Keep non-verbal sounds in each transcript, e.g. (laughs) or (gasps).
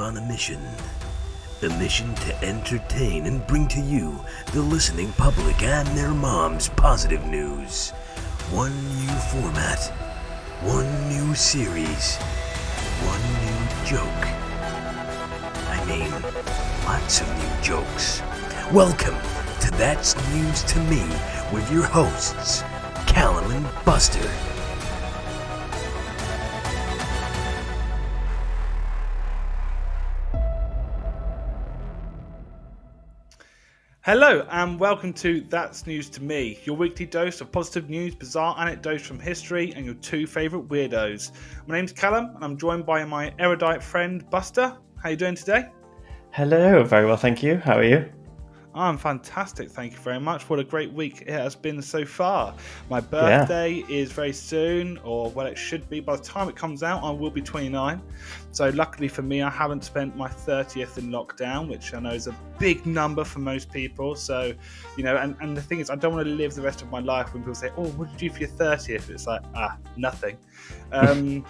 are on a mission. A mission to entertain and bring to you, the listening public and their moms, positive news. One new format, one new series, one new joke. I mean, lots of new jokes. Welcome to That's News to Me with your hosts, Callum and Buster. Hello and welcome to That's News to Me, your weekly dose of positive news, bizarre anecdotes from history, and your two favourite weirdos. My name's Callum, and I'm joined by my erudite friend Buster. How are you doing today? Hello, very well, thank you. How are you? I'm fantastic, thank you very much. What a great week it has been so far. My birthday yeah. is very soon, or well, it should be. By the time it comes out, I will be 29. So, luckily for me, I haven't spent my 30th in lockdown, which I know is a big number for most people. So, you know, and, and the thing is, I don't want to live the rest of my life when people say, Oh, what did you do for your 30th? It's like, ah, nothing. (laughs) Um,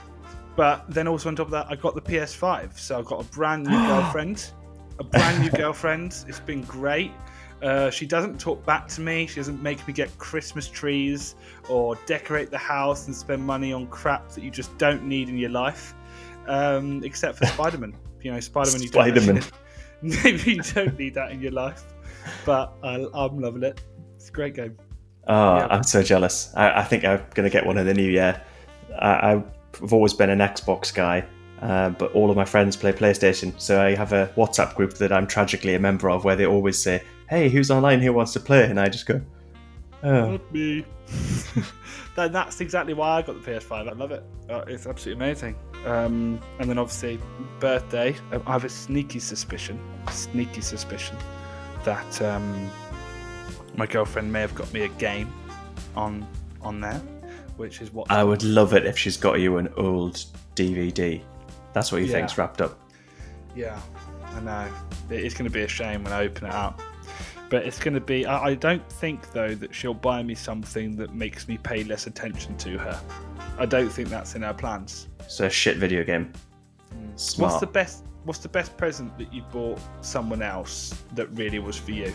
but then also on top of that, I got the PS5. So, I've got a brand new (gasps) girlfriend a brand new girlfriend. It's been great. Uh, she doesn't talk back to me. She doesn't make me get Christmas trees or decorate the house and spend money on crap that you just don't need in your life. Um, except for Spider Man. You know, Spider Man. Spider Man. (laughs) Maybe you don't need that in your life, but I, am loving it. It's a great game. Oh, yeah. I'm so jealous. I, I, think I'm going to get one in the new year. I, I've always been an Xbox guy, uh, but all of my friends play PlayStation, so I have a WhatsApp group that I'm tragically a member of where they always say, "Hey, who's online? Who wants to play?" And I just go, "Oh, Not me." (laughs) then that's exactly why I got the PS5. I love it. Uh, it's absolutely amazing. Um, and then obviously birthday. Um, I have a sneaky suspicion, sneaky suspicion that um, my girlfriend may have got me a game on on there, which is what I would love it if she's got you an old DVD that's what you yeah. think's wrapped up. Yeah, I know. It's going to be a shame when I open it up. But it's going to be. I, I don't think, though, that she'll buy me something that makes me pay less attention to her. I don't think that's in her plans. So a shit video game. Mm. Smart. What's the best? What's the best present that you bought someone else that really was for you?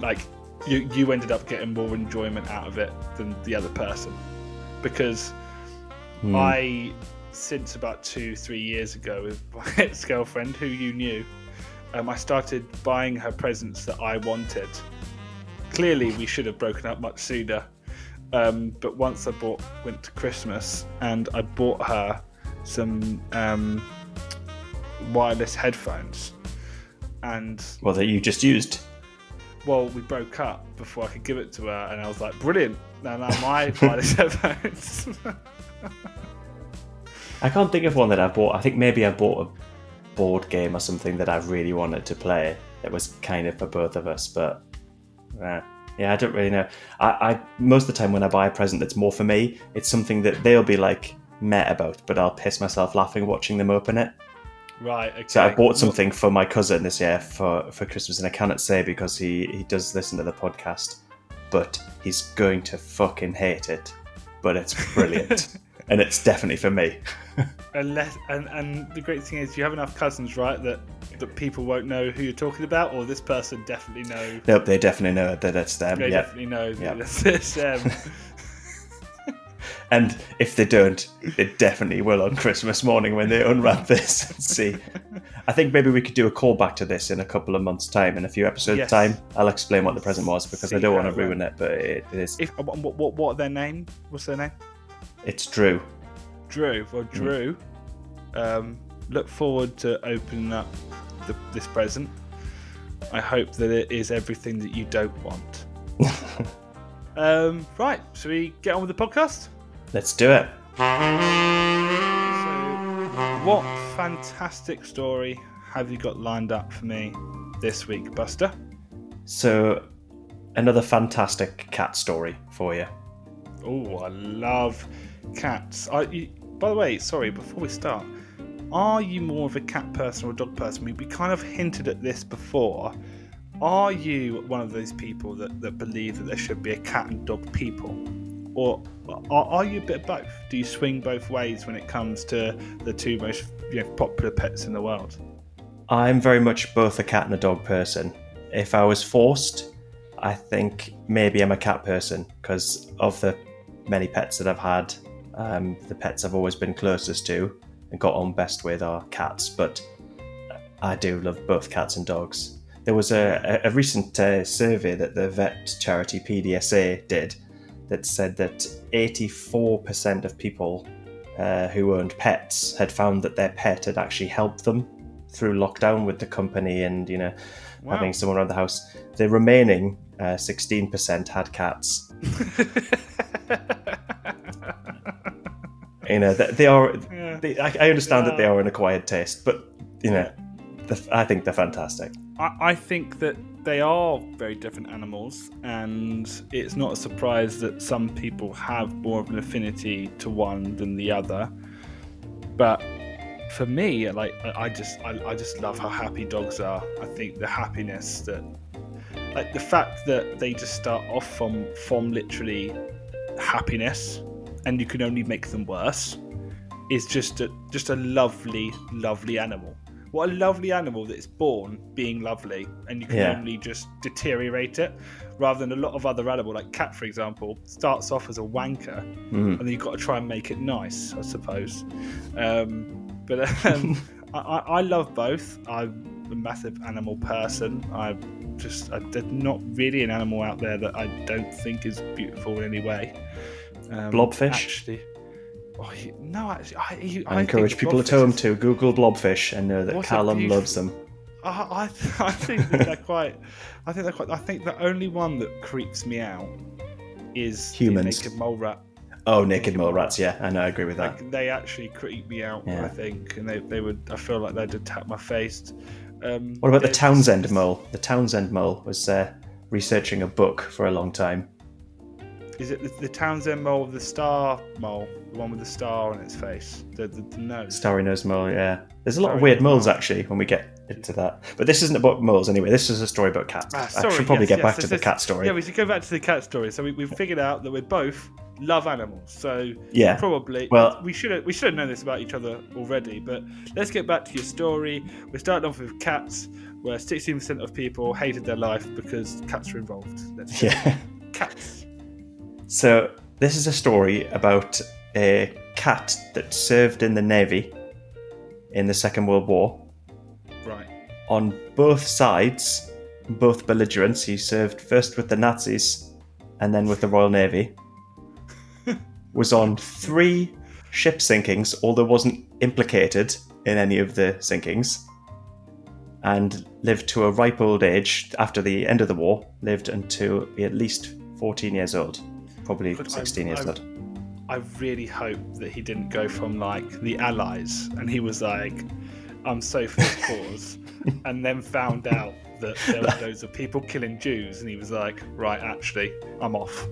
Like you, you ended up getting more enjoyment out of it than the other person, because hmm. I since about two, three years ago with my (laughs) ex girlfriend, who you knew. Um, I started buying her presents that I wanted. Clearly, we should have broken up much sooner. Um, but once I bought went to Christmas and I bought her some um, wireless headphones, and well, that you just used. Well, we broke up before I could give it to her, and I was like, "Brilliant! Now, now my (laughs) wireless headphones." (laughs) I can't think of one that I bought. I think maybe I bought a board game or something that I really wanted to play. That was kind of for both of us, but uh, yeah, I don't really know. I, I most of the time when I buy a present that's more for me, it's something that they'll be like met about, but I'll piss myself laughing watching them open it. Right. Okay. So I bought something for my cousin this year for, for Christmas, and I cannot say because he, he does listen to the podcast, but he's going to fucking hate it. But it's brilliant. (laughs) and it's definitely for me. (laughs) Unless, and, and the great thing is, you have enough cousins, right, that that people won't know who you're talking about, or this person definitely know. Nope, they definitely know that it's them. They yep. definitely know yep. that it's (laughs) them. (laughs) and if they don't, it definitely will on Christmas morning when they unwrap this and see. I think maybe we could do a callback to this in a couple of months' time, in a few episodes' yes. time. I'll explain what the present was because see I don't want to ruin it, but it, it is. If, what, what, what their name? What's their name? It's Drew. Drew. Well, mm. Drew, um, look forward to opening up the, this present. I hope that it is everything that you don't want. (laughs) um, right, should we get on with the podcast? Let's do it. So, what fantastic story have you got lined up for me this week, Buster? So, another fantastic cat story for you. Oh, I love cats. I, you, by the way, sorry, before we start, are you more of a cat person or a dog person? We, we kind of hinted at this before. Are you one of those people that, that believe that there should be a cat and dog people? Or are, are you a bit of both? Do you swing both ways when it comes to the two most you know, popular pets in the world? I'm very much both a cat and a dog person. If I was forced, I think maybe I'm a cat person because of the many pets that I've had. Um, the pets I've always been closest to and got on best with are cats, but I do love both cats and dogs. There was a, a recent uh, survey that the vet charity PDSA did that said that 84% of people uh, who owned pets had found that their pet had actually helped them through lockdown with the company and you know wow. having someone around the house. The remaining uh, 16% had cats. (laughs) you know, they are. Yeah. They, I, I, understand that they are an acquired taste, but you know, the, I think they're fantastic. I, I think that they are very different animals, and it's not a surprise that some people have more of an affinity to one than the other. But for me, like I just I, I just love how happy dogs are. I think the happiness that like the fact that they just start off from from literally happiness and you can only make them worse is just a just a lovely lovely animal. What a lovely animal that's born being lovely and you can yeah. only just deteriorate it rather than a lot of other animal like cat for example starts off as a wanker mm. and then you've got to try and make it nice i suppose. Um, but um, (laughs) I, I, love both. I'm a massive animal person. I just I, there's not really an animal out there that i don't think is beautiful in any way um, blobfish actually Oh, no, actually, I, I, I encourage people at home to Google blobfish and know that Callum loves them. I, I, (laughs) I think they're quite. I think they're quite. I think the only one that creeps me out is humans. naked mole rat. Oh, naked mole rats. Yeah, I know. I agree with that. Like, they actually creep me out. Yeah. I think, and they, they would. I feel like they'd attack my face. Um, what about the Townsend mole? The Townsend mole was uh, researching a book for a long time. Is it the, the Townsend mole, the star mole? The one with the star on its face, the, the, the nose. Starry nose mole, yeah. There's a lot Starry of weird moles mole. actually when we get into that. But this isn't about moles anyway. This is a story about cats. Ah, sorry, I should probably yes, get yes, back to the cat story. Yeah, we should go back to the cat story. So we, have figured out that we both love animals. So yeah, probably. Well, we should have we should have known this about each other already. But let's get back to your story. We're starting off with cats, where 16% of people hated their life because cats were involved. Let's yeah, cats. So this is a story about a cat that served in the Navy in the Second World War. Right. On both sides, both belligerents, he served first with the Nazis and then with the Royal Navy. (laughs) was on three ship sinkings, although wasn't implicated in any of the sinkings. And lived to a ripe old age after the end of the war, lived until at least 14 years old. Probably 16 I, years old. I really hope that he didn't go from like the Allies and he was like, I'm so for the cause, and then found out that there were (laughs) loads of people killing Jews, and he was like, right, actually, I'm off.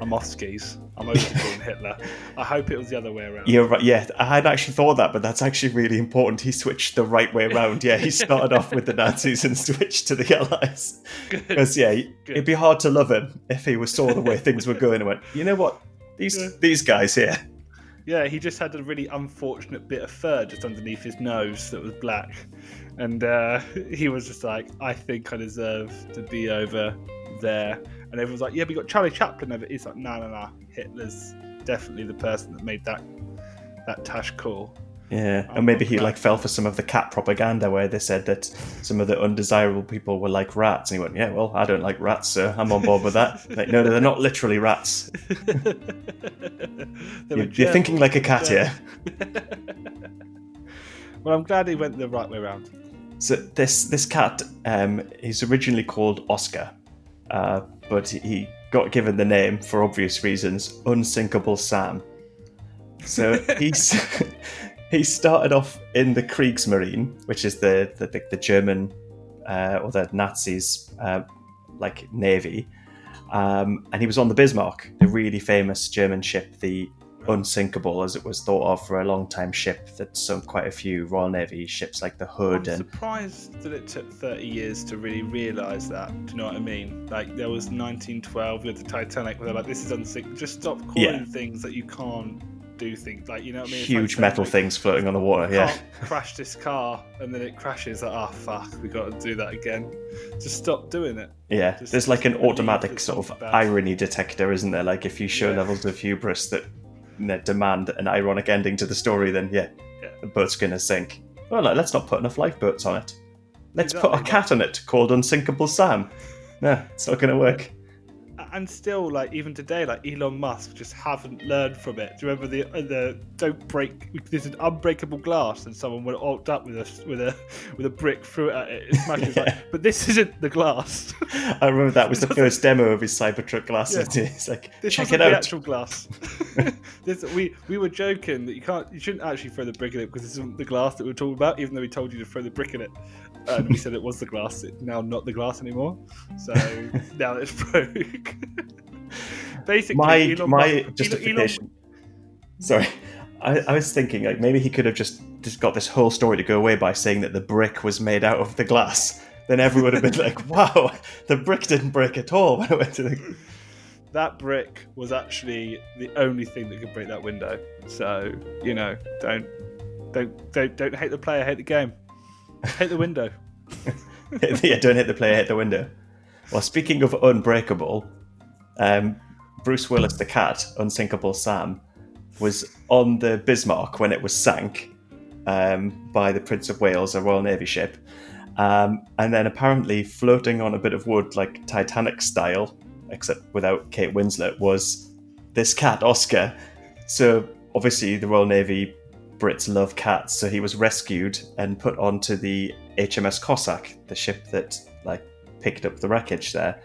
I'm off skis. I'm over (laughs) being Hitler. I hope it was the other way around. You're right. Yeah, I had actually thought that, but that's actually really important. He switched the right way around. Yeah, he (laughs) started off with the Nazis and switched to the Allies. (laughs) Because yeah, Good. it'd be hard to love him if he was saw the way things were going and went, you know what, these yeah. these guys here. Yeah, he just had a really unfortunate bit of fur just underneath his nose that was black, and uh, he was just like, "I think I deserve to be over there." And everyone's like, "Yeah, we got Charlie Chaplin over." He's like, "No, no, no. Hitler's definitely the person that made that that tash cool." Yeah, and maybe he like fell for some of the cat propaganda where they said that some of the undesirable people were like rats, and he went, "Yeah, well, I don't like rats, so I'm on board with that." (laughs) like, no, they're not literally rats. (laughs) you're, you're thinking like a cat here. (laughs) well, I'm glad he went the right way around. So this this cat, um, he's originally called Oscar, uh, but he got given the name for obvious reasons, Unsinkable Sam. So (laughs) he's (laughs) he started off in the Kriegsmarine, which is the the, the German uh, or the Nazis uh, like navy, um, and he was on the Bismarck, the really famous German ship, the unsinkable as it was thought of for a long time ship that sunk quite a few Royal Navy ships like the Hood. I'm and... surprised that it took 30 years to really realise that. Do you know what I mean? Like there was 1912 with the Titanic where they're like, this is unsinkable. Just stop calling yeah. things that you can't do things like you know what I mean. Huge like metal things floating on the water. Yeah. Crash this car and then it crashes. Like oh fuck, we got to do that again. Just stop doing it. Yeah. Just, There's like an automatic sort of bad. irony detector, isn't there? Like if you show yeah. levels of hubris that demand an ironic ending to the story, then yeah, yeah. the boat's gonna sink. Well, let's not put enough lifeboats on it. Let's exactly. put a cat on it called Unsinkable Sam. No, it's not going to work and still, like even today, like Elon Musk just haven't learned from it. Do you remember the uh, the don't break? There's an unbreakable glass, and someone would alt up with a with a with a brick through it at it. It smashes. (laughs) yeah. like, but this isn't the glass. (laughs) I remember that was the (laughs) first demo of his Cybertruck glasses. Yeah. It's like this check it out. The actual glass. this, we we were joking that you can't, you shouldn't actually throw the brick in it because this isn't the glass that we are talking about. Even though we told you to throw the brick in it and we said it was the glass. It's now not the glass anymore. So now it's broke. (laughs) Basically, my Elon my Musk, justification. Elon... Sorry, I, I, was thinking like maybe he could have just just got this whole story to go away by saying that the brick was made out of the glass. Then everyone would have been like, (laughs) "Wow, the brick didn't break at all." (laughs) When I went to the that brick was actually the only thing that could break that window. So you know, don't don't don't don't hate the player, hate the game. Hit the window. yeah, don't hit the player, hit the window. Well, speaking of unbreakable, um, Bruce Willis, the cat, Unsinkable Sam, was on the Bismarck when it was sank um, by the Prince of Wales, a Royal Navy ship. Um, and then apparently floating on a bit of wood, like Titanic style, except without Kate Winslet, was this cat, Oscar. So obviously, the Royal Navy Brits love cats, so he was rescued and put onto the HMS Cossack, the ship that like picked up the wreckage there.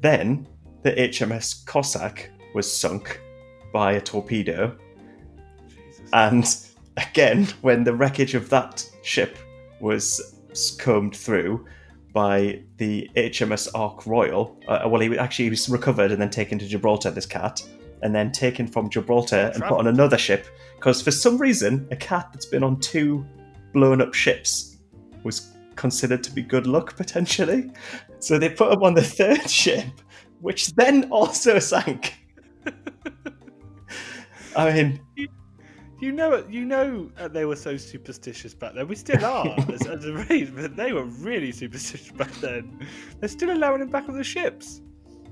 Then the HMS Cossack was sunk by a torpedo. Jesus. And again, when the wreckage of that ship was combed through by the HMS Ark Royal, uh, well, he actually was recovered and then taken to Gibraltar, this cat, and then taken from Gibraltar and put on another ship because for some reason a cat that's been on two blown up ships was considered to be good luck potentially. (laughs) So they put him on the (laughs) third ship, which then also sank. I mean, you know, you know, they were so superstitious back then. We still are (laughs) as, as, a race, but they were really superstitious back then. They're still allowing him back on the ships.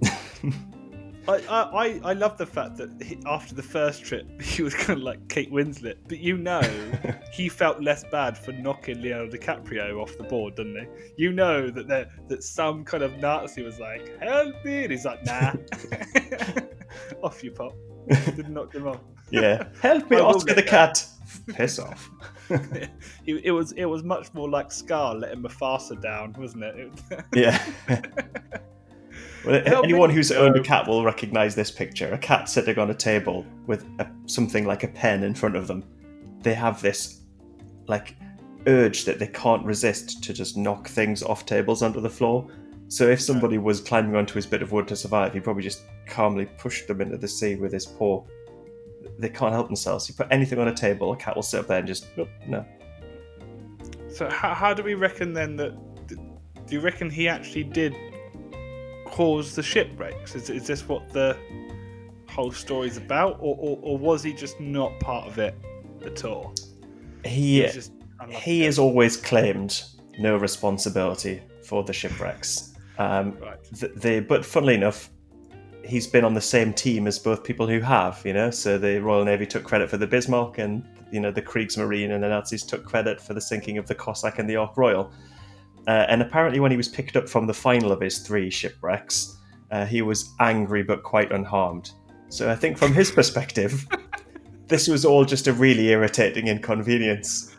(laughs) I, I, I love the fact that he, after the first trip (laughs) he was kind of like Kate Winslet, but you know (laughs) he felt less bad for knocking Leonardo DiCaprio off the board, doesn't he? You know that there, that some kind of Nazi was like, "Help me!" and he's like, "Nah, (laughs) off you pop." Didn't knock him off. Yeah, help me, Oscar the cat. Piss off. it, it was it was much more like Scar letting Mufasa down, wasn't it? yeah. Well, anyone who's owned a cat will recognize this picture. A cat sitting on a table with a, something like a pen in front of them. They have this like urge that they can't resist to just knock things off tables onto the floor. So if somebody was climbing onto his bit of wood to survive, he probably just calmly pushed them into the sea with his paw. They can't help themselves. You put anything on a table, a cat will sit up there and just no. So how, how do we reckon then that? Do you reckon he actually did caused the shipwrecks? Is, is this what the whole story's about, or, or, or was he just not part of it at all? He he, he has always claimed no responsibility for the shipwrecks. Um, right. But funnily enough, he's been on the same team as both people who have, you know. So the Royal Navy took credit for the Bismarck, and you know the Kriegsmarine and the Nazis took credit for the sinking of the Cossack and the Ark Royal. Uh, and apparently, when he was picked up from the final of his three shipwrecks, uh, he was angry but quite unharmed. So I think, from his perspective, (laughs) this was all just a really irritating inconvenience.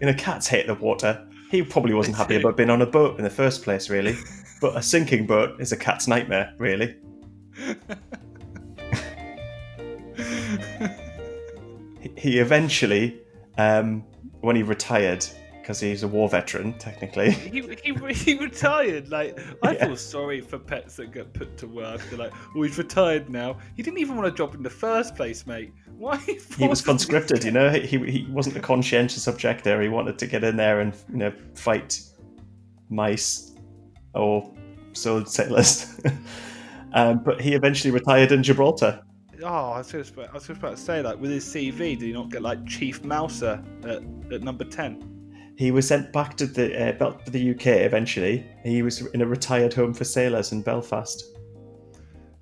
You know, cats hate the water. He probably wasn't happy about being on a boat in the first place, really. But a sinking boat is a cat's nightmare, really. (laughs) he eventually, um, when he retired, because he's a war veteran, technically. (laughs) He, he, he retired. Like I yeah. feel sorry for pets that get put to work. They're like, "Oh, he's retired now." He didn't even want a job in the first place, mate. Why? He was conscripted. You know, he he wasn't a conscientious objector. He wanted to get in there and you know fight mice or sword sailors. (laughs) um, but he eventually retired in Gibraltar. oh, I was just I was just about to say like with his CV, did he not get like Chief Mouser at, at number ten? He was sent back to the uh, to the UK eventually. He was in a retired home for sailors in Belfast.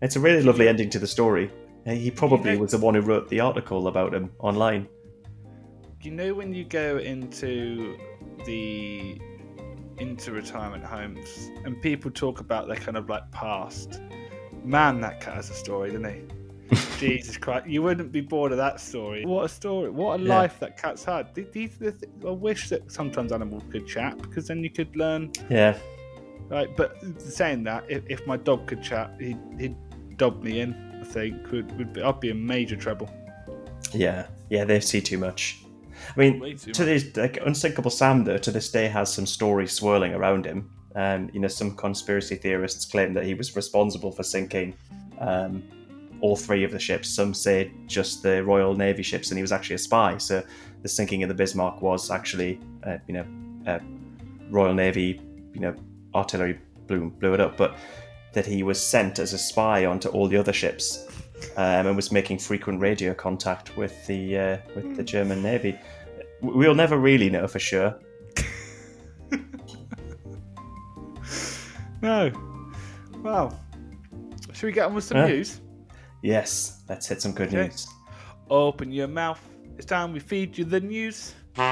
It's a really lovely ending to the story. He probably know, was the one who wrote the article about him online. You know when you go into the into retirement homes and people talk about their kind of like past. Man, that cat has a story, doesn't he? (laughs) Jesus Christ, you wouldn't be bored of that story. What a story! What a yeah. life that cat's had. These, th- I wish that sometimes animals could chat because then you could learn. Yeah. Right, but saying that, if, if my dog could chat, he'd, he'd dob me in. I think would would be, I'd be in major trouble. Yeah, yeah, they see too much. I mean, to this like unsinkable Sam though, to this day has some stories swirling around him. Um, you know, some conspiracy theorists claim that he was responsible for sinking um, all three of the ships. Some say just the Royal Navy ships, and he was actually a spy. So the sinking of the Bismarck was actually, uh, you know, Royal Navy, you know, artillery blew blew it up, but that he was sent as a spy onto all the other ships um, and was making frequent radio contact with the uh, with the German Navy. We'll never really know for sure. (laughs) no. Well, should we get on with some uh, news? Yes, let's hit some good okay. news. Open your mouth. It's time we feed you the news. So,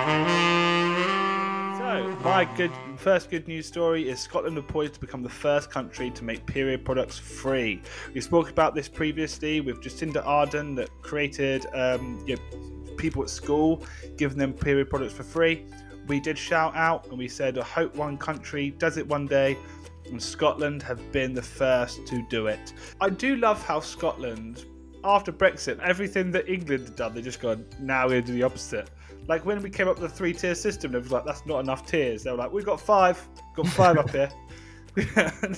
my good first good news story is Scotland are poised to become the first country to make period products free. We spoke about this previously with Jacinda Ardern that created um, you know, people at school giving them period products for free. We did shout out and we said, I hope one country does it one day. And Scotland have been the first to do it. I do love how Scotland, after Brexit, everything that England had done, they just gone, now we're going to do the opposite. Like when we came up with the three tier system, it was like that's not enough tiers. They were like, we've got five, got five up here. (laughs)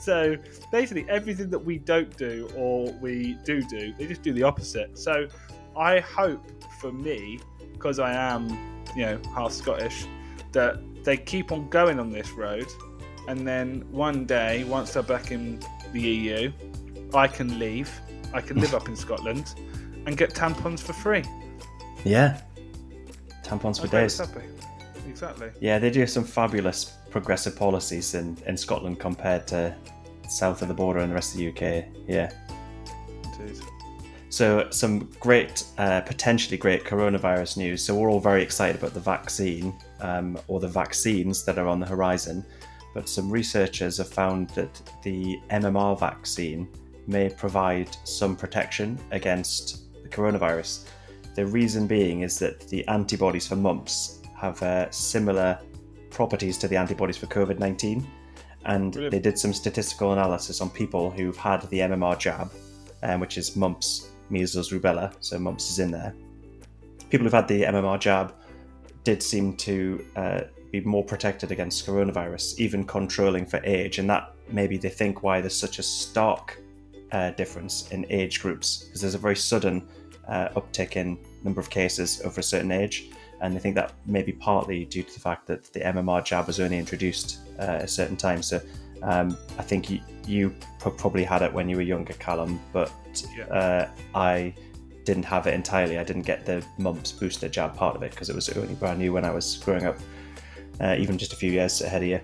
so basically, everything that we don't do or we do do, they just do the opposite. So I hope for me, because I am, you know, half Scottish, that they keep on going on this road, and then one day, once they're back in the EU, I can leave. I can live up in Scotland and get tampons for free. Yeah, tampons for days. Exactly. Yeah, they do some fabulous progressive policies in, in Scotland compared to south of the border and the rest of the UK. Yeah. Indeed. So, some great, uh, potentially great coronavirus news. So, we're all very excited about the vaccine um, or the vaccines that are on the horizon. But some researchers have found that the MMR vaccine may provide some protection against the coronavirus. The reason being is that the antibodies for mumps have uh, similar properties to the antibodies for COVID 19. And Brilliant. they did some statistical analysis on people who've had the MMR jab, um, which is mumps, measles, rubella. So mumps is in there. People who've had the MMR jab did seem to uh, be more protected against coronavirus, even controlling for age. And that maybe they think why there's such a stark uh, difference in age groups, because there's a very sudden uh, uptick in number of cases over a certain age. And I think that may be partly due to the fact that the MMR jab was only introduced uh, at a certain time. So um, I think you, you, probably had it when you were younger, Callum, but yeah. uh, I didn't have it entirely. I didn't get the mumps booster jab part of it because it was only brand new when I was growing up, uh, even just a few years ahead of you.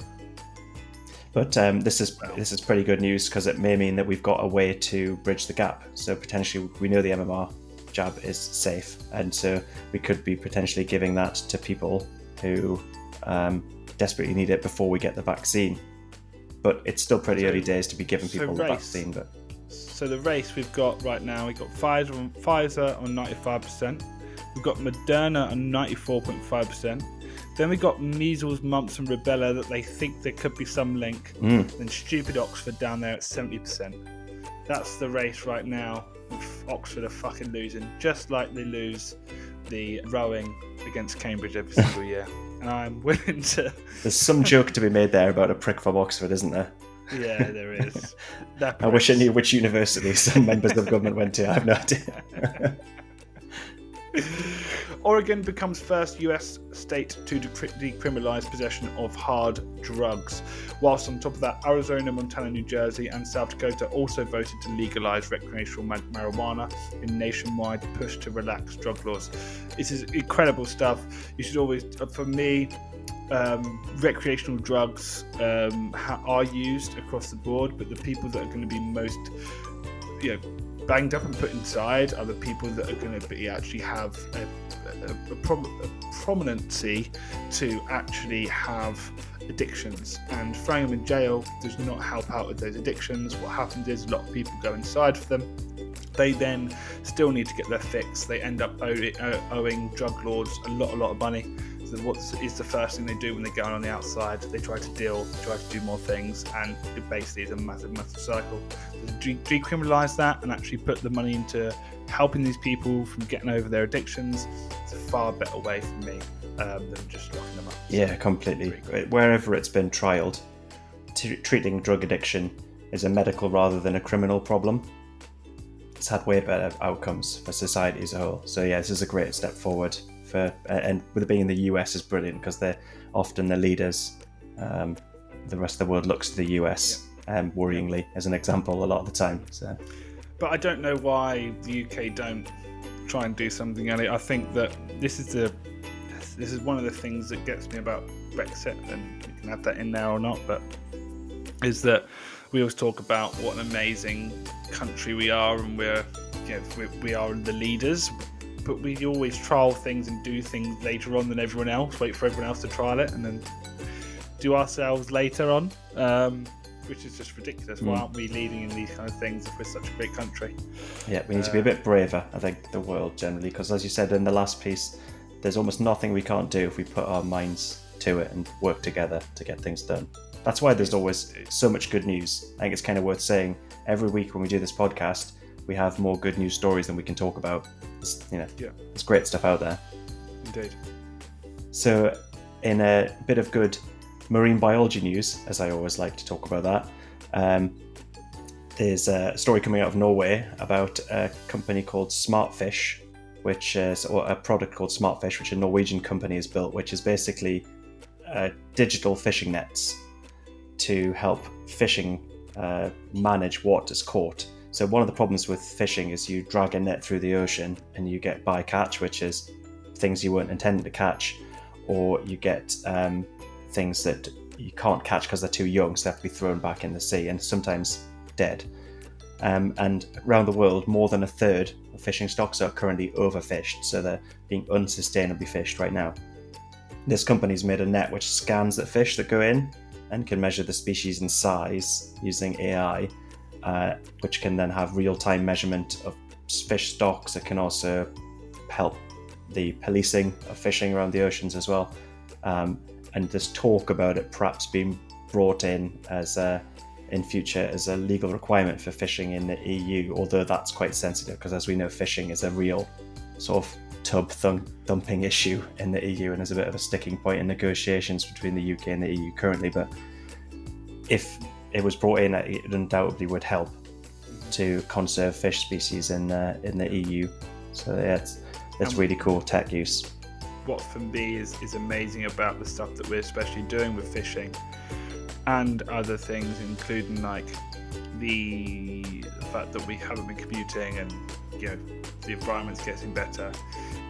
But um, this is this is pretty good news because it may mean that we've got a way to bridge the gap. So potentially, we know the MMR jab is safe, and so we could be potentially giving that to people who um, desperately need it before we get the vaccine. But it's still pretty early days to be giving people so the vaccine. But so the race we've got right now, we've got Pfizer on, Pfizer on ninety five percent. We've got Moderna on ninety four point five percent. Then we got measles, mumps, and rubella that they think there could be some link. Mm. And stupid Oxford down there at 70%. That's the race right now. Oxford are fucking losing, just like they lose the rowing against Cambridge every (laughs) single year. And I'm willing to. (laughs) There's some joke to be made there about a prick from Oxford, isn't there? Yeah, there is. (laughs) I wish I knew which university some members of government went to. I have no idea. Oregon becomes first US state to decriminalize possession of hard drugs. Whilst on top of that, Arizona, Montana, New Jersey, and South Dakota also voted to legalize recreational marijuana in nationwide push to relax drug laws. This is incredible stuff. You should always, uh, for me, um, recreational drugs um, ha- are used across the board, but the people that are going to be most, you know, banged up and put inside are the people that are going to be actually have a, a, a, prom- a prominency to actually have addictions. And throwing them in jail does not help out with those addictions. What happens is a lot of people go inside for them. They then still need to get their fix. They end up uh, owing drug lords a lot, a lot of money what is the first thing they do when they go on the outside? They try to deal, try to do more things, and it basically is a massive, massive cycle. Decriminalise that and actually put the money into helping these people from getting over their addictions It's a far better way for me um, than just locking them up. Yeah, completely. Wherever it's been trialled, t- treating drug addiction is a medical rather than a criminal problem. It's had way better outcomes for society as a whole. So yeah, this is a great step forward for and with it being in the US is brilliant because they're often the leaders. Um, the rest of the world looks to the US, um, worryingly, as an example, a lot of the time. So, but I don't know why the UK don't try and do something. Ellie, I think that this is the this is one of the things that gets me about Brexit, and you can add that in there or not, but is that we always talk about what an amazing country we are, and we're you know, we, we are the leaders but we always trial things and do things later on than everyone else. Wait for everyone else to trial it and then do ourselves later on, um, which is just ridiculous. Why mm. aren't we leading in these kind of things if we're such a great country? Yeah, we need uh, to be a bit braver. I think the world generally, because as you said in the last piece, there's almost nothing we can't do if we put our minds to it and work together to get things done. That's why there's always so much good news. I think it's kind of worth saying every week when we do this podcast, we have more good news stories than we can talk about. It's, you know, yeah. there's great stuff out there. Indeed. So, in a bit of good marine biology news, as I always like to talk about that, um, there's a story coming out of Norway about a company called Smartfish, which is or a product called Smartfish, which a Norwegian company has built, which is basically uh, digital fishing nets to help fishing uh, manage what is caught. So one of the problems with fishing is you drag a net through the ocean and you get bycatch, which is things you weren't intending to catch, or you get um, things that you can't catch because they're too young, so they have to be thrown back in the sea and sometimes dead. Um, and around the world, more than a third of fishing stocks are currently overfished, so they're being unsustainably fished right now. This company's made a net which scans the fish that go in and can measure the species and size using AI uh, which can then have real time measurement of fish stocks. It can also help the policing of fishing around the oceans as well. Um, and there's talk about it perhaps being brought in as a, in future as a legal requirement for fishing in the EU, although that's quite sensitive because, as we know, fishing is a real sort of tub thumping issue in the EU and is a bit of a sticking point in negotiations between the UK and the EU currently. But if it was brought in, it undoubtedly would help to conserve fish species in uh, in the EU. So yeah, it's, it's really cool tech use. What for me is, is amazing about the stuff that we're especially doing with fishing and other things, including like the fact that we haven't been commuting and you know the environment's getting better,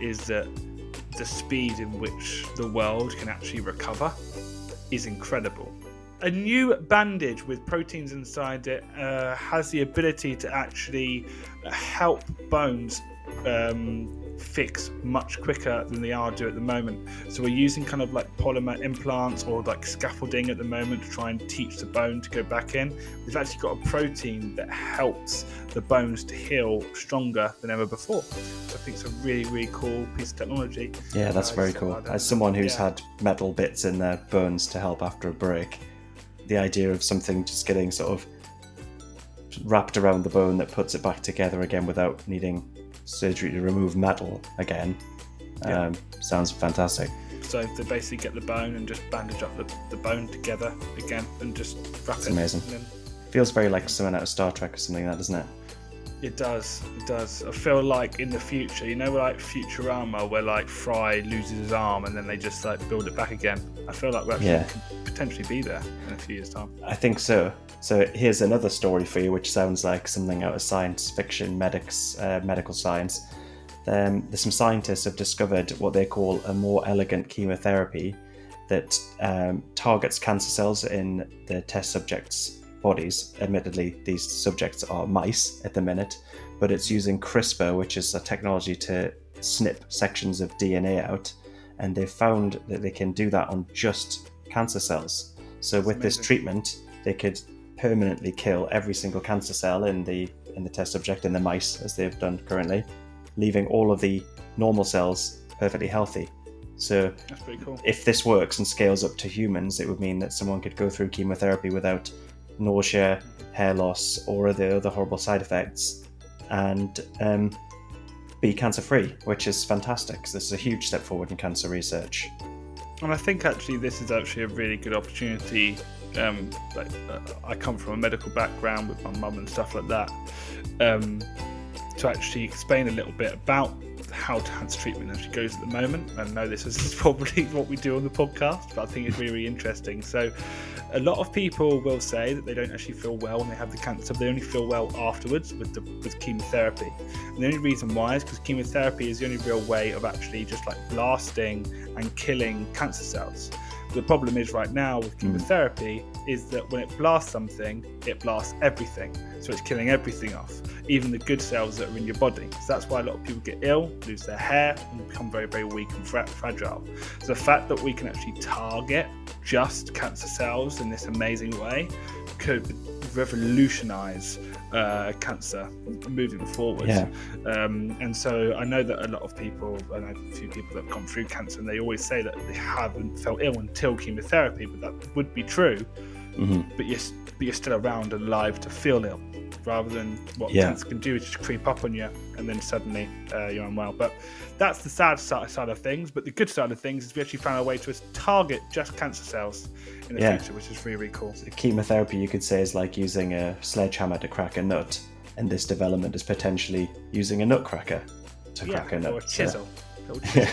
is that the speed in which the world can actually recover is incredible a new bandage with proteins inside it uh, has the ability to actually help bones um, fix much quicker than they are do at the moment. So we're using kind of like polymer implants or like scaffolding at the moment to try and teach the bone to go back in. We've actually got a protein that helps the bones to heal stronger than ever before. So I think it's a really, really cool piece of technology. Yeah, that's uh, very cool. As someone who's yeah. had metal bits in their bones to help after a break, the idea of something just getting sort of wrapped around the bone that puts it back together again without needing surgery to remove metal again yeah. um, sounds fantastic. So they basically get the bone and just bandage up the, the bone together again and just wrap it's it. amazing. Then... Feels very like something out of Star Trek or something like that, doesn't it? It does. It does. I feel like in the future, you know, like Futurama, where like Fry loses his arm and then they just like build it back again. I feel like we actually yeah. could potentially be there in a few years' time. I think so. So here's another story for you, which sounds like something out of science fiction, medics, uh, medical science. Um, there's some scientists have discovered what they call a more elegant chemotherapy that um, targets cancer cells in the test subjects' bodies. Admittedly, these subjects are mice at the minute, but it's using CRISPR, which is a technology to snip sections of DNA out, and they've found that they can do that on just cancer cells. So That's with amazing. this treatment, they could permanently kill every single cancer cell in the in the test subject in the mice, as they've done currently, leaving all of the normal cells perfectly healthy. So cool. if this works and scales up to humans, it would mean that someone could go through chemotherapy without nausea, hair loss, or the other horrible side effects, and um, be cancer free, which is fantastic. This is a huge step forward in cancer research. And I think actually this is actually a really good opportunity. Um, like, uh, I come from a medical background with my mum and stuff like that. Um, to actually explain a little bit about how cancer treatment actually goes at the moment. I know this is (laughs) probably what we do on the podcast, but I think it's really, really interesting. So, a lot of people will say that they don't actually feel well when they have the cancer, but they only feel well afterwards with the with chemotherapy. And the only reason why is because chemotherapy is the only real way of actually just like blasting and killing cancer cells. The problem is right now with hmm. chemotherapy is that when it blasts something, it blasts everything. So it's killing everything off, even the good cells that are in your body. So that's why a lot of people get ill, lose their hair, and become very, very weak and fragile. So the fact that we can actually target just cancer cells in this amazing way could revolutionize uh, cancer moving forward. Yeah. Um, and so I know that a lot of people, I know a few people that have gone through cancer, and they always say that they haven't felt ill until chemotherapy, but that would be true. Mm-hmm. But you're but you're still around and alive to feel ill, rather than what yeah. cancer can do is just creep up on you and then suddenly uh, you're unwell. But that's the sad side of things. But the good side of things is we actually found a way to target just cancer cells in the yeah. future, which is really, really cool. So chemotherapy, you could say, is like using a sledgehammer to crack a nut, and this development is potentially using a nutcracker to yeah, crack a nut. Or a chisel. (laughs) So. Yeah.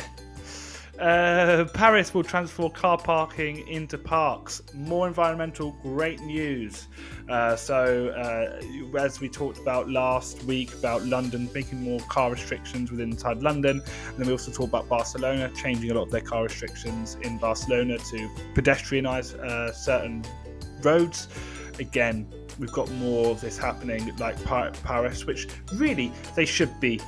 Uh, Paris will transform car parking into parks. More environmental, great news. Uh, so, uh, as we talked about last week about London making more car restrictions within inside London, and then we also talked about Barcelona changing a lot of their car restrictions in Barcelona to pedestrianize uh, certain roads. Again, we've got more of this happening like Paris, which really they should be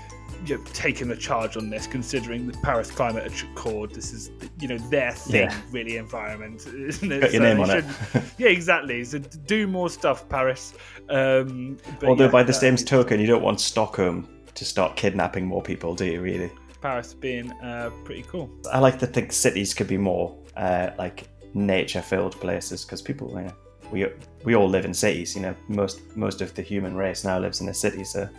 you know, taking the charge on this, considering the Paris Climate Accord. This is you know their thing, yeah. really, environment. (laughs) Isn't it? Put your so name on it. (laughs) yeah, exactly. So do more stuff, Paris. Um, Although yeah, by the uh, same token, you don't want Stockholm to start kidnapping more people, do you? Really? Paris being uh, pretty cool. I like to think cities could be more uh, like nature-filled places because people, you know, we we all live in cities. You know, most most of the human race now lives in a city, so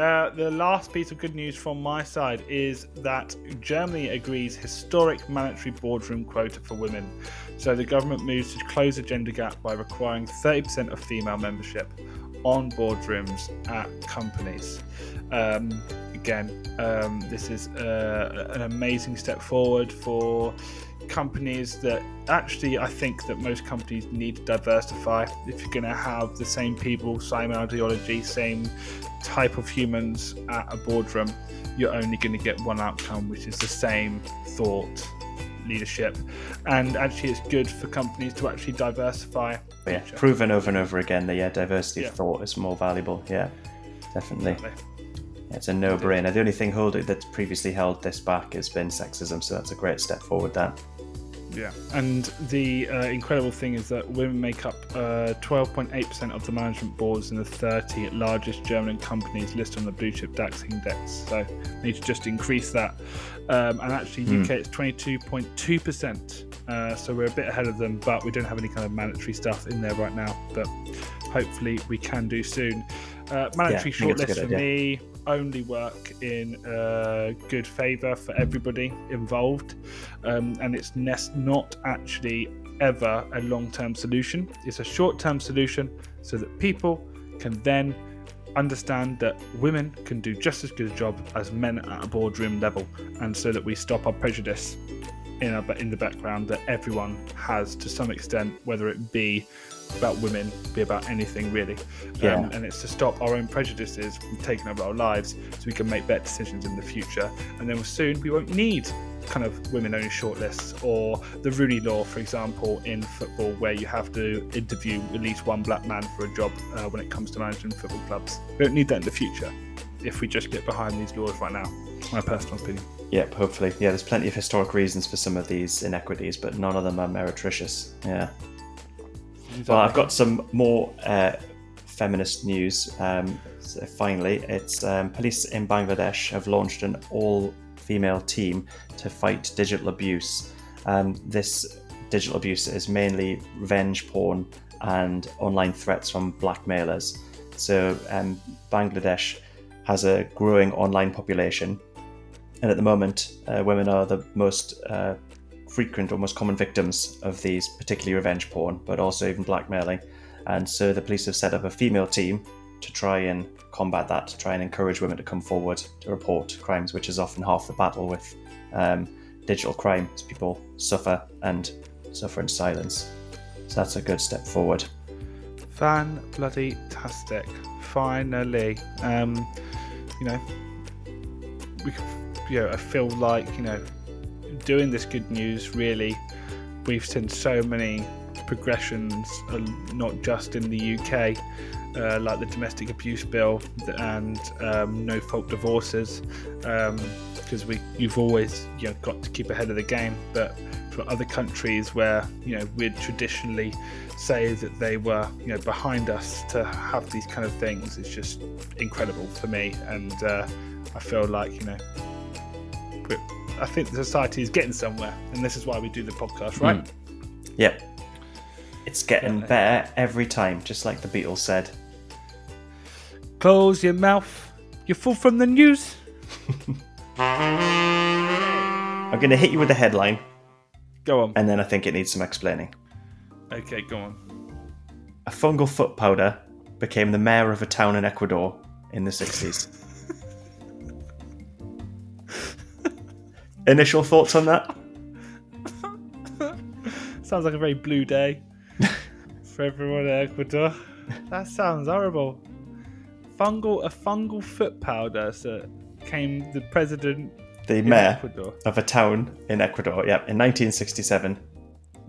uh, the last piece of good news from my side is that Germany agrees historic mandatory boardroom quota for women. So the government moves to close the gender gap by requiring 30% of female membership on boardrooms at companies. Um, again, um, this is uh, an amazing step forward for companies that actually I think that most companies need to diversify. If you're going to have the same people, same ideology, same type of humans at a boardroom, you're only going to get one outcome, which is the same thought leadership. And actually, it's good for companies to actually diversify. Yeah, proven over and over again that yeah, diversity yeah. of thought is more valuable. Yeah, definitely. Exactly. It's a no-brainer. The only thing holding that's previously held this back has been sexism, so that's a great step forward. That. Yeah, and the uh, incredible thing is that women make up 12.8% uh, of the management boards in the 30 largest German companies listed on the blue chip DAX index. So need to just increase that. Um, and actually, mm. UK it's 22.2%. Uh, so we're a bit ahead of them, but we don't have any kind of mandatory stuff in there right now. But hopefully, we can do soon. Uh, mandatory yeah, shortlist for me only work in uh, good favour for everybody involved, um, and it's not actually ever a long term solution. It's a short term solution so that people can then understand that women can do just as good a job as men at a boardroom level, and so that we stop our prejudice in, our, in the background that everyone has to some extent, whether it be about women, be about anything really. Yeah. Um, and it's to stop our own prejudices from taking over our lives so we can make better decisions in the future. And then soon we won't need kind of women only shortlists or the Rooney Law, for example, in football, where you have to interview at least one black man for a job uh, when it comes to managing football clubs. We don't need that in the future if we just get behind these laws right now. My personal opinion. Yep, hopefully. Yeah, there's plenty of historic reasons for some of these inequities, but none of them are meretricious. Yeah. Well, I've got some more uh, feminist news. Um, so finally, it's um, police in Bangladesh have launched an all-female team to fight digital abuse. Um, this digital abuse is mainly revenge porn and online threats from blackmailers. So um, Bangladesh has a growing online population, and at the moment, uh, women are the most uh, frequent or most common victims of these, particularly revenge porn, but also even blackmailing. And so the police have set up a female team to try and combat that, to try and encourage women to come forward to report crimes, which is often half the battle with um, digital crime, as people suffer and suffer in silence. So that's a good step forward. Fan bloody tastic! Finally, um, you know, we, you know, I feel like you know doing this good news, really, we've seen so many progressions, uh, not just in the UK, uh, like the domestic abuse bill and um, no fault divorces, because um, we you've always you know got to keep ahead of the game. But for other countries where you know we'd traditionally say that they were you know behind us to have these kind of things, it's just incredible for me, and uh, I feel like you know I think the society is getting somewhere, and this is why we do the podcast, right? Mm. Yep. It's getting yeah. better every time, just like the Beatles said. Close your mouth. You're full from the news. I'm going to hit you with the headline. Go on. And then I think it needs some explaining. Okay, go on. A fungal foot powder became the mayor of a town in Ecuador in the 60s. (laughs) Initial thoughts on that? (laughs) sounds like a very blue day (laughs) for everyone in Ecuador. That sounds horrible. Fungal, a fungal foot powder so came the president. The mayor Ecuador. of a town in Ecuador. Yep, in 1967.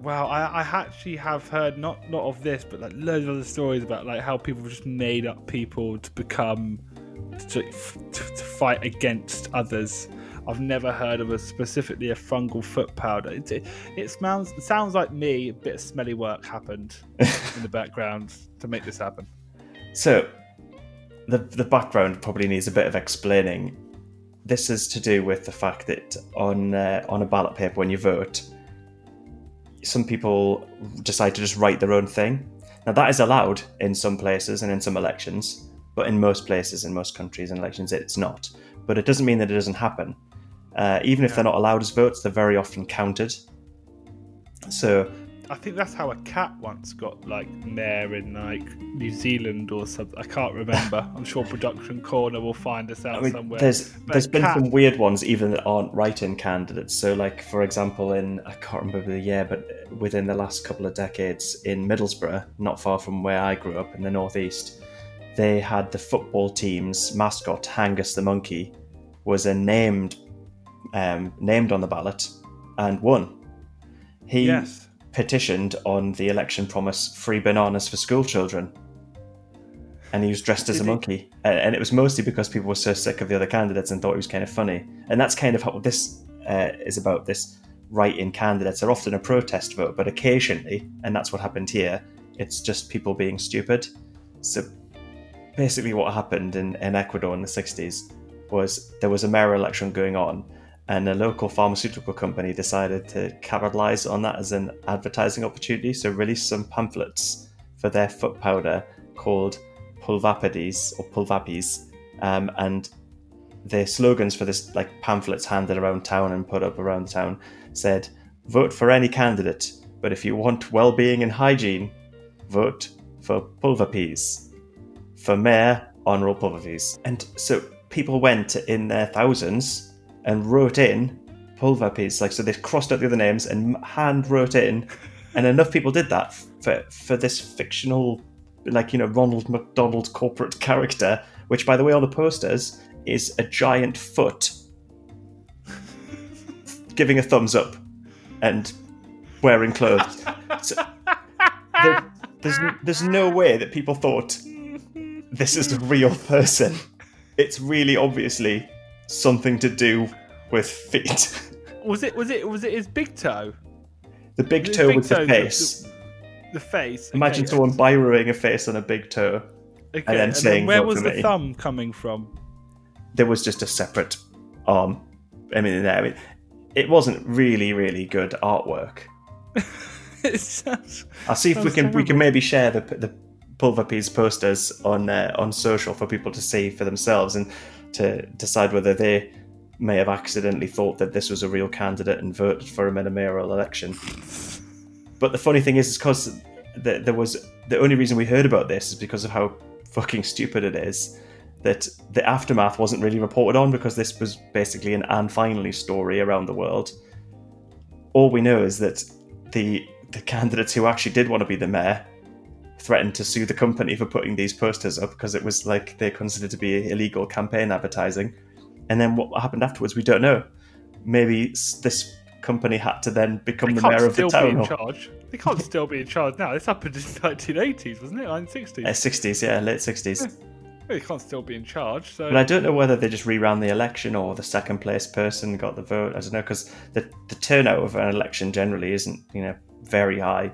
Wow, I, I actually have heard not not of this, but like loads of other stories about like how people just made up people to become to, to, to fight against others I've never heard of a specifically a fungal foot powder. It, it, it smells it sounds like me. A bit of smelly work happened (laughs) in the background to make this happen. So, the the background probably needs a bit of explaining. This is to do with the fact that on uh, on a ballot paper when you vote, some people decide to just write their own thing. Now that is allowed in some places and in some elections, but in most places, in most countries and elections, it's not. But it doesn't mean that it doesn't happen. Uh, even if they're not allowed as votes, they're very often counted. So I think that's how a cat once got like mayor in like New Zealand or something. I can't remember. (laughs) I'm sure production corner will find us out I mean, somewhere. There's but there's been cat... some weird ones even that aren't write-in candidates. So like for example in I can't remember the year, but within the last couple of decades in Middlesbrough, not far from where I grew up in the northeast, they had the football team's mascot H'Angus the monkey was a named um, named on the ballot and won. He yes. petitioned on the election promise free bananas for school children. And he was dressed as Did a monkey. And it was mostly because people were so sick of the other candidates and thought he was kind of funny. And that's kind of how this uh, is about this right in candidates are often a protest vote, but occasionally, and that's what happened here, it's just people being stupid. So basically, what happened in, in Ecuador in the 60s was there was a mayor election going on, and a local pharmaceutical company decided to capitalize on that as an advertising opportunity. So released some pamphlets for their foot powder called Pulvapides or Pulvapis, um, and the slogans for this like pamphlets handed around town and put up around the town said, "Vote for any candidate, but if you want well-being and hygiene, vote for Pulvapis. For mayor, honourable Pulvapies. And so people went in their thousands and wrote in Pulvapies. Like, so they crossed out the other names and hand wrote in. And enough people did that for, for this fictional, like, you know, Ronald McDonald corporate character, which, by the way, on the posters is a giant foot giving a thumbs up and wearing clothes. So, there, there's, there's no way that people thought this is a real person. It's really obviously something to do with feet. (laughs) Was it? Was it? Was it his big toe? The big toe big with toe, the face. The, the face. Imagine okay. someone biroing a face on a big toe, okay. and then and saying, then "Where was the me. thumb coming from?" There was just a separate arm. I mean, I mean, it wasn't really, really good artwork. (laughs) sounds, I'll see if we can terrible. we can maybe share the the Pulvapies posters on uh, on social for people to see for themselves and to decide whether they may have accidentally thought that this was a real candidate and voted for him in a mayoral election. But the funny thing is, is because the, there was the only reason we heard about this is because of how fucking stupid it is that the aftermath wasn't really reported on because this was basically an and finally story around the world. All we know is that the the candidates who actually did want to be the mayor threatened to sue the company for putting these posters up because it was like they considered to be illegal campaign advertising. And then what happened afterwards, we don't know. Maybe this company had to then become they the mayor of the town. Be in charge. They can't still be in charge now. This happened in the 1980s, wasn't it? 1960s. Uh, 60s, yeah, late 60s. Well, they can't still be in charge. So. But I don't know whether they just reran the election or the second place person got the vote. I don't know because the the turnout of an election generally isn't you know very high.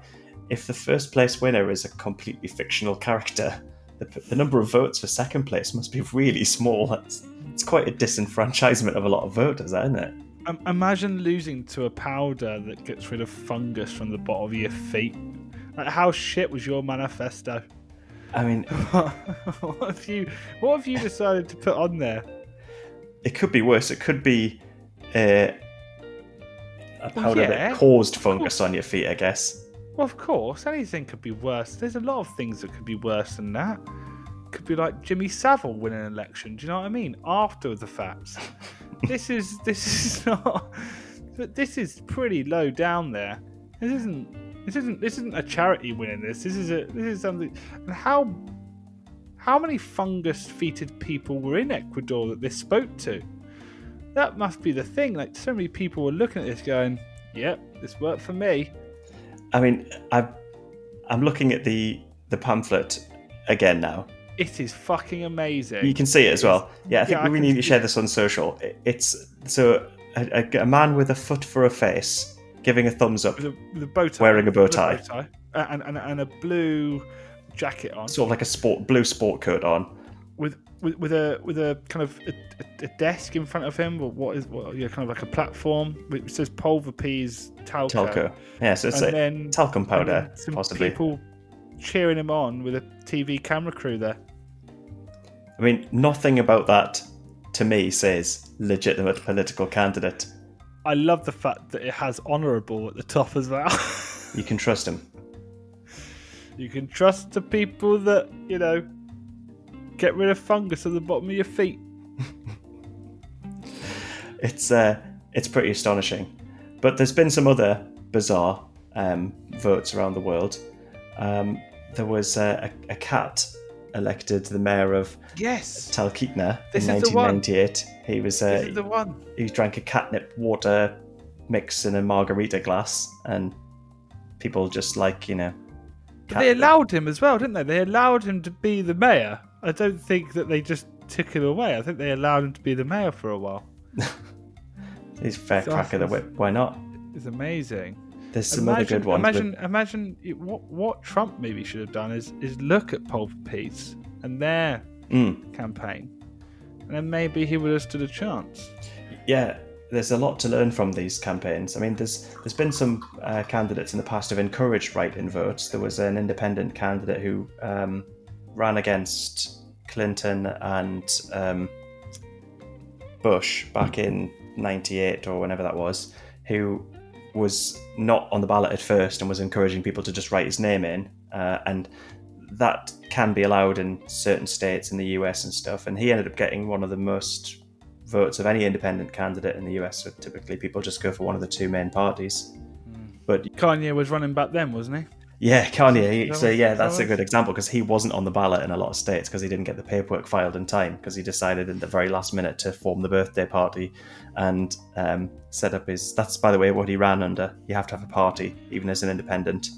If the first place winner is a completely fictional character, the, the number of votes for second place must be really small. It's, it's quite a disenfranchisement of a lot of voters, isn't it? Imagine losing to a powder that gets rid of fungus from the bottom of your feet. Like, how shit was your manifesto? I mean, (laughs) what have you what have you decided to put on there? It could be worse. It could be uh, a powder yeah, that caused fungus on your feet. I guess. Well, of course, anything could be worse. There's a lot of things that could be worse than that. Could be like Jimmy Savile winning an election. Do you know what I mean? After the facts. (laughs) this is this is (laughs) not. This is pretty low down there. This isn't this isn't this isn't a charity winning this. This is a this is something. And how how many fungus-feeted people were in Ecuador that this spoke to? That must be the thing. Like so many people were looking at this, going, "Yep, this worked for me." I mean, I I'm looking at the the pamphlet again now. It is fucking amazing. You can see it as well. Yeah, I think yeah, we I need to share this on social. It's so a, a, a man with a foot for a face giving a thumbs up. With a bow tie. Wearing a bow tie. Bow tie. And, and, and a blue jacket on. Sort of like a sport blue sport coat on. With with, with a with a kind of a, a, desk in front of him, or what is what? Yeah, kind of like a platform. Which says Pulvapies talco. Talco. Yeah, so it's and then, talcum powder, some possibly. People cheering him on with a TV camera crew there. I mean, nothing about that to me says legitimate political candidate. I love the fact that it has honourable at the top as well. you can trust him. (laughs) You can trust the people that, you know, get rid of fungus at the bottom of your feet. (laughs) it's uh, it's pretty astonishing. But there's been some other bizarre um, votes around the world. Um, there was uh, a, a cat elected the mayor of yes Talkeetna in 1998. He was uh, this is the one. He drank a catnip water mix in a margarita glass, and people just like you know. they allowed him as well, didn't they? They allowed him to be the mayor. I don't think that they just took him away. I think they allowed him to be the mayor for a while. (laughs) He's fair so crack of the whip. Why not? It's amazing. There's some imagine, other good ones. Imagine, but... imagine what what Trump maybe should have done is is look at Pulvapies and their mm. campaign, and then maybe he would have stood a chance. Yeah, there's a lot to learn from these campaigns. I mean, there's there's been some uh, candidates in the past who've encouraged write-in votes. There was an independent candidate who um, ran against Clinton and um, Bush back in '98 or whenever that was, who was not on the ballot at first and was encouraging people to just write his name in. Uh, and that can be allowed in certain states in the US and stuff. And he ended up getting one of the most votes of any independent candidate in the US. So typically, people just go for one of the two main parties. Mm. But Kanye was running back then, wasn't he? Yeah, Kanye. so yeah, that's a good example because he wasn't on the ballot in a lot of states because he didn't get the paperwork filed in time because he decided at the very last minute to form the birthday party and um, set up his. That's by the way what he ran under. You have to have a party even as an independent.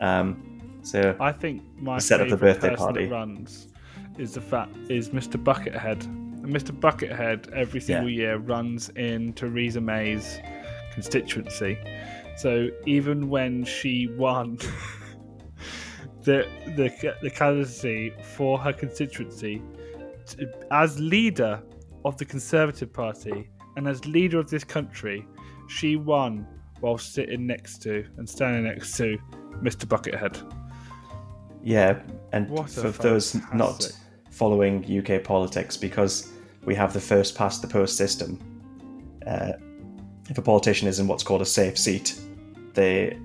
Um, so I think my set up the birthday party runs is the fact is Mr. Buckethead. And Mr. Buckethead every single yeah. year runs in Theresa May's constituency. So even when she won the the the candidacy for her constituency to, as leader of the Conservative Party and as leader of this country, she won while sitting next to and standing next to Mr. Buckethead. Yeah, and what for those not following UK politics, because we have the first past the post system. Uh, if a politician is in what's called a safe seat, they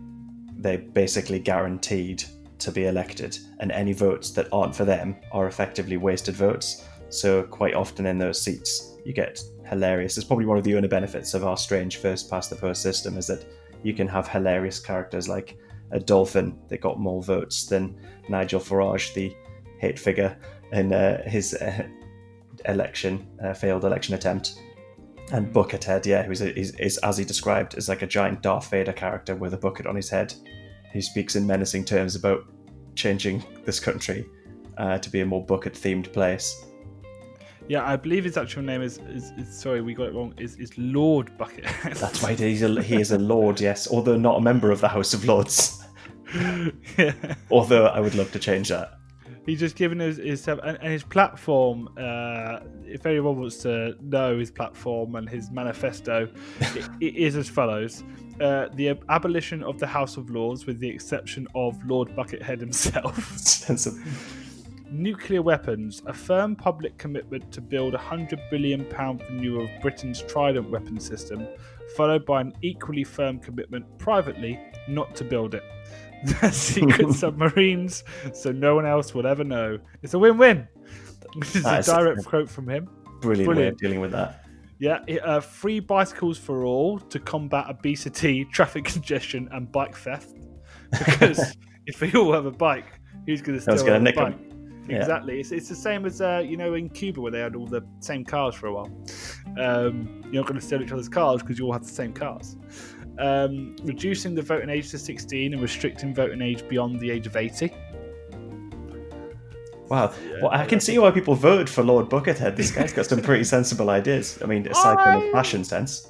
they basically guaranteed to be elected, and any votes that aren't for them are effectively wasted votes. So quite often in those seats, you get hilarious. It's probably one of the only benefits of our strange first past the post system is that you can have hilarious characters like a dolphin that got more votes than Nigel Farage, the hate figure in uh, his uh, (laughs) election uh, failed election attempt and Buckethead, yeah, who's is, is as he described is like a giant Darth Vader character with a bucket on his head. He speaks in menacing terms about changing this country uh, to be a more bucket themed place. Yeah, I believe his actual name is, is, is sorry, we got it wrong. Is is Lord Buckethead? That's right. (laughs) He's a, he is a lord, yes, although not a member of the House of Lords. (laughs) yeah. Although I would love to change that he's just given his, his and, and his platform. Uh, if anyone wants to know his platform and his manifesto, (laughs) it, it is as follows: uh, the abolition of the House of Lords, with the exception of Lord Buckethead himself. (laughs) Nuclear weapons, a firm public commitment to build a hundred billion pound renewal of Britain's Trident weapon system, followed by an equally firm commitment privately not to build it. (laughs) secret (laughs) submarines, so no one else will ever know. It's a win-win. (laughs) This is that a direct a quote from him. Brilliant, brilliant, way of dealing with that. Yeah, uh, free bicycles for all to combat obesity, traffic congestion, and bike theft. Because if we all have a bike, who's going to steal a bike? Them. Exactly. It's, it's the same as uh, you know in Cuba where they had all the same cars for a while. Um, you're not going to steal each other's cars because you all have the same cars um, reducing the voting age to 16 and restricting voting age beyond the age of 80. Wow. Yeah, well, I can see why people voted for Lord Buckethead. This guy's got some pretty (laughs) sensible ideas. I mean, aside I, from the fashion sense.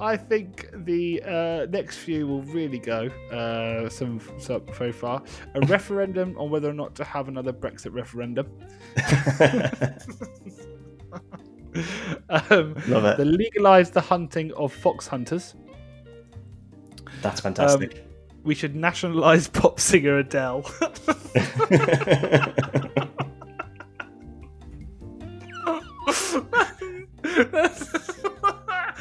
I think the uh, next few will really go. Uh, some, some so far. A (laughs) referendum on whether or not to have another Brexit referendum. (laughs) um, Love it. The legalise the hunting of fox hunters. That's fantastic. Um, we should nationalize (laughs) pop singer Adele. (laughs)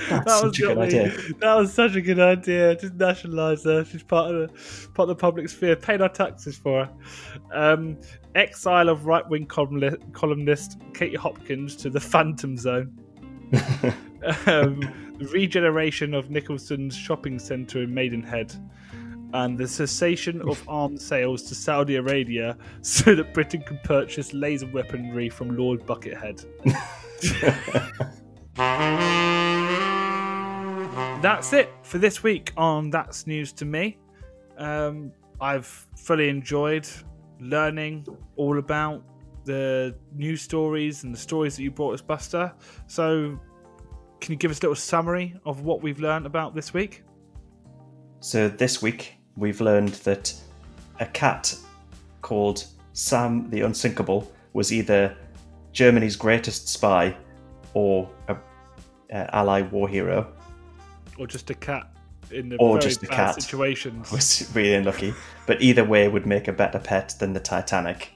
that was such a good idea. That was such a good idea. Just nationalise her. She's part of the part of the public sphere. Paid our taxes for her. Um, exile of right wing columnist Katie Hopkins to the Phantom Zone. (laughs) um, regeneration of Nicholson's shopping centre in Maidenhead, and the cessation of (laughs) arms sales to Saudi Arabia (laughs) so that Britain can purchase laser weaponry from Lord Buckethead. (laughs) That's it for this week on That's News to Me. Um, I've fully enjoyed learning all about the news stories and the stories that you brought us, Buster. So can you give us a little summary of what we've learned about this week? So, this week we've learned that a cat called Sam the Unsinkable was either Germany's greatest spy or a uh, ally war hero, or just a cat in the or just a cat situations. (laughs) Was really unlucky, but either way would make a better pet than the Titanic.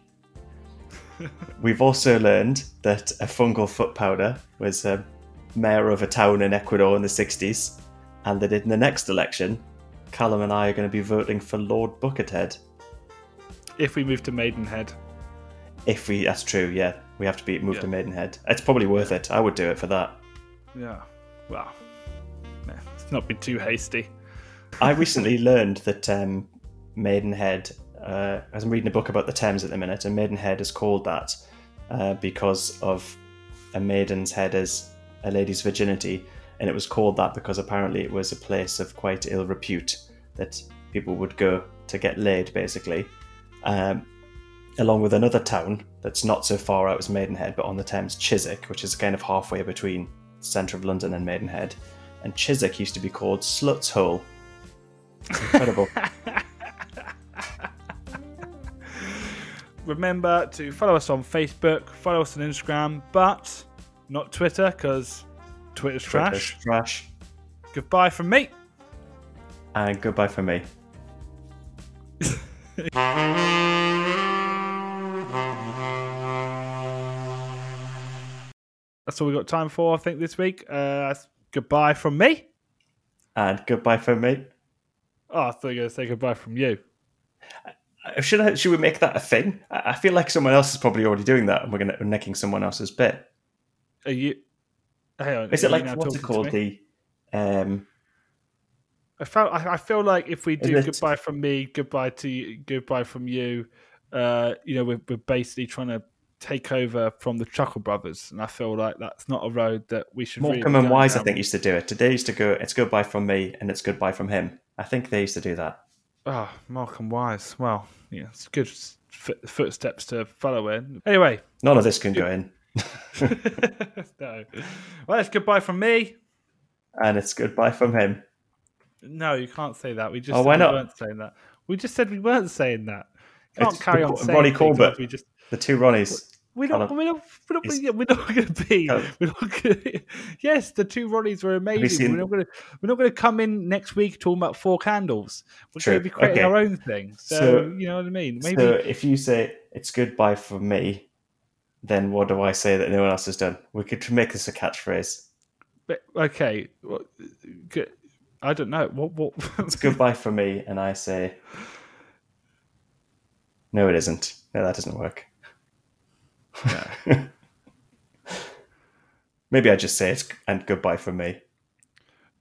(laughs) We've also learned that a fungal foot powder was uh, mayor of a town in Ecuador in the 60s, and that in the next election, Callum and I are going to be voting for Lord Buckethead. If we move to Maidenhead. If we, that's true. Yeah, we have to be moved yeah. to Maidenhead. It's probably worth it. I would do it for that. Yeah. Well, nah, let's not be too hasty. I (laughs) recently learned that um, Maidenhead. Uh, as I'm reading a book about the Thames at the minute, and Maidenhead is called that uh, because of a maiden's head as a lady's virginity, and it was called that because apparently it was a place of quite ill repute that people would go to get laid, basically. Um, along with another town that's not so far out as Maidenhead, but on the Thames, Chiswick, which is kind of halfway between the centre of London and Maidenhead. And Chiswick used to be called Slut's Hole. It's incredible. (laughs) Remember to follow us on Facebook, follow us on Instagram, but not Twitter because Twitter's, Twitter's trash. Trash. Goodbye from me. And goodbye from me. (laughs) That's all we got time for, I think, this week. Uh, goodbye from me. And goodbye from me. Oh, I thought you were going to say goodbye from you. Uh, should I, should we make that a thing? I feel like someone else is probably already doing that, and we're going to necking someone else's bit. Are you? Hang on. Is it like what's it called? The um. I felt. I, I feel like if we do goodbye from me, goodbye to you, goodbye from you, uh, you know, we're, we're basically trying to take over from the Chuckle Brothers, and I feel like that's not a road that we should. Morecambe really and Wise, down. I think, used to do it. Today used to go. It's goodbye from me, and it's goodbye from him. I think they used to do that. Ah, oh, Morecambe Wise. Well, yeah, it's good footsteps to follow in. Anyway, none of this can go in. (laughs) no. Well, it's goodbye from me, and it's goodbye from him. No, you can't say that. We just oh, why not? We weren't saying that. We just said we weren't saying that. You can't it's carry on saying Ronnie Corbett. We just the two Ronnies. We're not, we're not, we're not, we're not going to be. (laughs) We're not gonna, yes, the two Ronnies were amazing. Seen, we're not going to. We're not going to come in next week talking about four candles. We're true. going to be creating okay. our own thing. So, so, you know what I mean. Maybe. So if you say it's goodbye for me, then what do I say that no one else has done? We could make this a catchphrase. But okay, I don't know. What? What? it's goodbye for me, and I say, no, it isn't. No, that doesn't work. (laughs) Maybe I just say it and goodbye for me.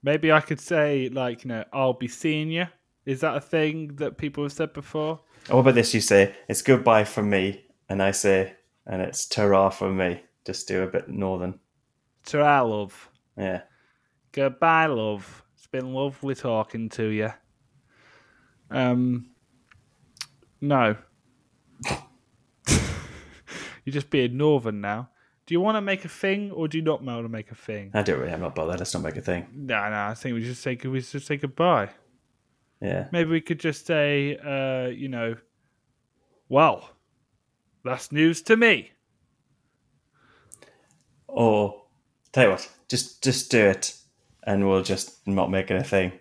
Maybe I could say like you know I'll be seeing you. Is that a thing that people have said before? Oh, what about this? You say it's goodbye from me, and I say and it's ta for me. Just do a bit northern. Ta love. Yeah. Goodbye, love. It's been lovely talking to you. Um, no. (laughs) You're just being northern now. Do you want to make a thing, or do you not want to make a thing? I don't really. I'm not bothered. Let's not make a thing. No, no. I think we just say we just say goodbye. Yeah. Maybe we could just say, uh, you know, well, that's news to me. Or tell you what, just just do it, and we'll just not make it a thing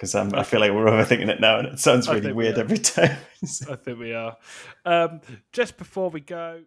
because I feel like we're overthinking it now, and it sounds really weird every time. (laughs) (laughs) I think we are. Um, just before we go.